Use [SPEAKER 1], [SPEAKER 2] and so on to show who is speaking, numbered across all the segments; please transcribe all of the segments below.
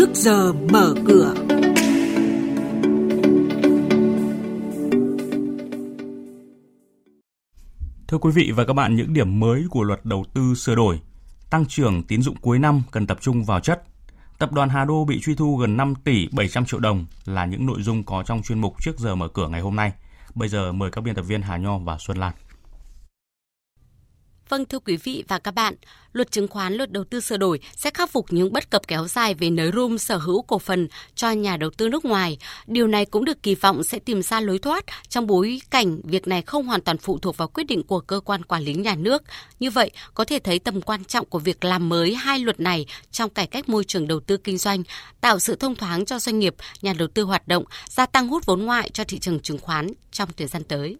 [SPEAKER 1] trước giờ mở cửa.
[SPEAKER 2] Thưa quý vị và các bạn, những điểm mới của luật đầu tư sửa đổi, tăng trưởng tín dụng cuối năm cần tập trung vào chất. Tập đoàn Hà Đô bị truy thu gần 5 tỷ 700 triệu đồng là những nội dung có trong chuyên mục trước giờ mở cửa ngày hôm nay. Bây giờ mời các biên tập viên Hà Nho và Xuân Lan.
[SPEAKER 3] Vâng thưa quý vị và các bạn, luật chứng khoán, luật đầu tư sửa đổi sẽ khắc phục những bất cập kéo dài về nới room sở hữu cổ phần cho nhà đầu tư nước ngoài. Điều này cũng được kỳ vọng sẽ tìm ra lối thoát trong bối cảnh việc này không hoàn toàn phụ thuộc vào quyết định của cơ quan quản lý nhà nước. Như vậy, có thể thấy tầm quan trọng của việc làm mới hai luật này trong cải cách môi trường đầu tư kinh doanh, tạo sự thông thoáng cho doanh nghiệp, nhà đầu tư hoạt động, gia tăng hút vốn ngoại cho thị trường chứng khoán trong thời gian tới.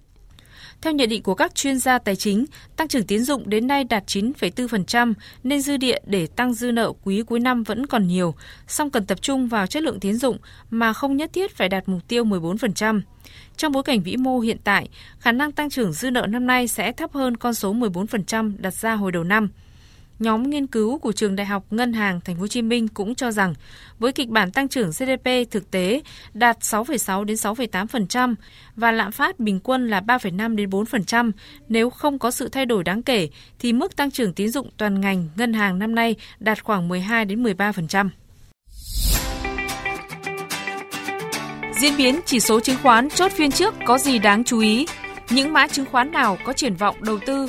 [SPEAKER 4] Theo nhận định của các chuyên gia tài chính, tăng trưởng tín dụng đến nay đạt 9,4% nên dư địa để tăng dư nợ quý cuối năm vẫn còn nhiều, song cần tập trung vào chất lượng tín dụng mà không nhất thiết phải đạt mục tiêu 14%. Trong bối cảnh vĩ mô hiện tại, khả năng tăng trưởng dư nợ năm nay sẽ thấp hơn con số 14% đặt ra hồi đầu năm. Nhóm nghiên cứu của trường Đại học Ngân hàng Thành phố Hồ Chí Minh cũng cho rằng với kịch bản tăng trưởng GDP thực tế đạt 6,6 đến 6,8% và lạm phát bình quân là 3,5 đến 4%, nếu không có sự thay đổi đáng kể thì mức tăng trưởng tín dụng toàn ngành ngân hàng năm nay đạt khoảng 12 đến 13%. Diễn biến chỉ số chứng khoán chốt phiên trước có gì đáng chú ý? Những mã chứng khoán nào có triển vọng đầu tư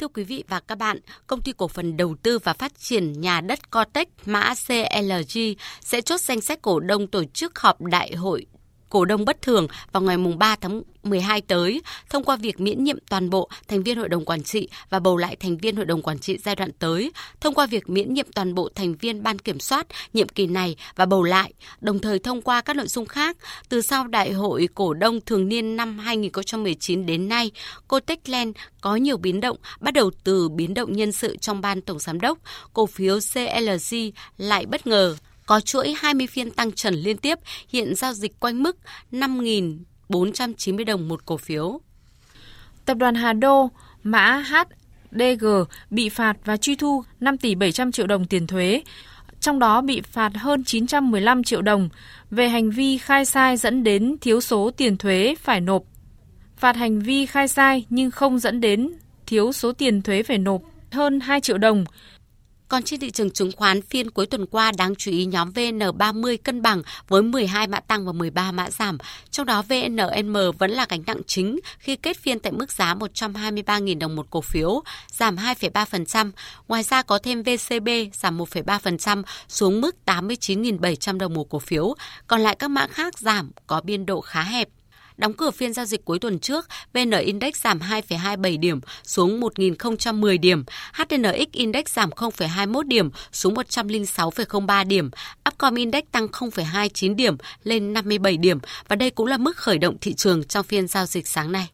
[SPEAKER 3] Thưa quý vị và các bạn, công ty cổ phần đầu tư và phát triển nhà đất Cotech mã CLG sẽ chốt danh sách cổ đông tổ chức họp đại hội cổ đông bất thường vào ngày 3 tháng 12 tới thông qua việc miễn nhiệm toàn bộ thành viên hội đồng quản trị và bầu lại thành viên hội đồng quản trị giai đoạn tới, thông qua việc miễn nhiệm toàn bộ thành viên ban kiểm soát nhiệm kỳ này và bầu lại, đồng thời thông qua các nội dung khác. Từ sau đại hội cổ đông thường niên năm 2019 đến nay, Cotechland có nhiều biến động, bắt đầu từ biến động nhân sự trong ban tổng giám đốc, cổ phiếu CLG lại bất ngờ có chuỗi 20 phiên tăng trần liên tiếp, hiện giao dịch quanh mức 5.490 đồng một cổ phiếu.
[SPEAKER 4] Tập đoàn Hà Đô, mã HDG bị phạt và truy thu 5 tỷ 700 triệu đồng tiền thuế, trong đó bị phạt hơn 915 triệu đồng về hành vi khai sai dẫn đến thiếu số tiền thuế phải nộp. Phạt hành vi khai sai nhưng không dẫn đến thiếu số tiền thuế phải nộp hơn 2 triệu đồng
[SPEAKER 3] còn trên thị trường chứng khoán phiên cuối tuần qua đáng chú ý nhóm VN30 cân bằng với 12 mã tăng và 13 mã giảm. Trong đó VNM vẫn là gánh nặng chính khi kết phiên tại mức giá 123.000 đồng một cổ phiếu, giảm 2,3%. Ngoài ra có thêm VCB giảm 1,3% xuống mức 89.700 đồng một cổ phiếu. Còn lại các mã khác giảm có biên độ khá hẹp. Đóng cửa phiên giao dịch cuối tuần trước, VN Index giảm 2,27 điểm xuống 1.010 điểm, HNX Index giảm 0,21 điểm xuống 106,03 điểm, Upcom Index tăng 0,29 điểm lên 57 điểm. Và đây cũng là mức khởi động thị trường trong phiên giao dịch sáng nay.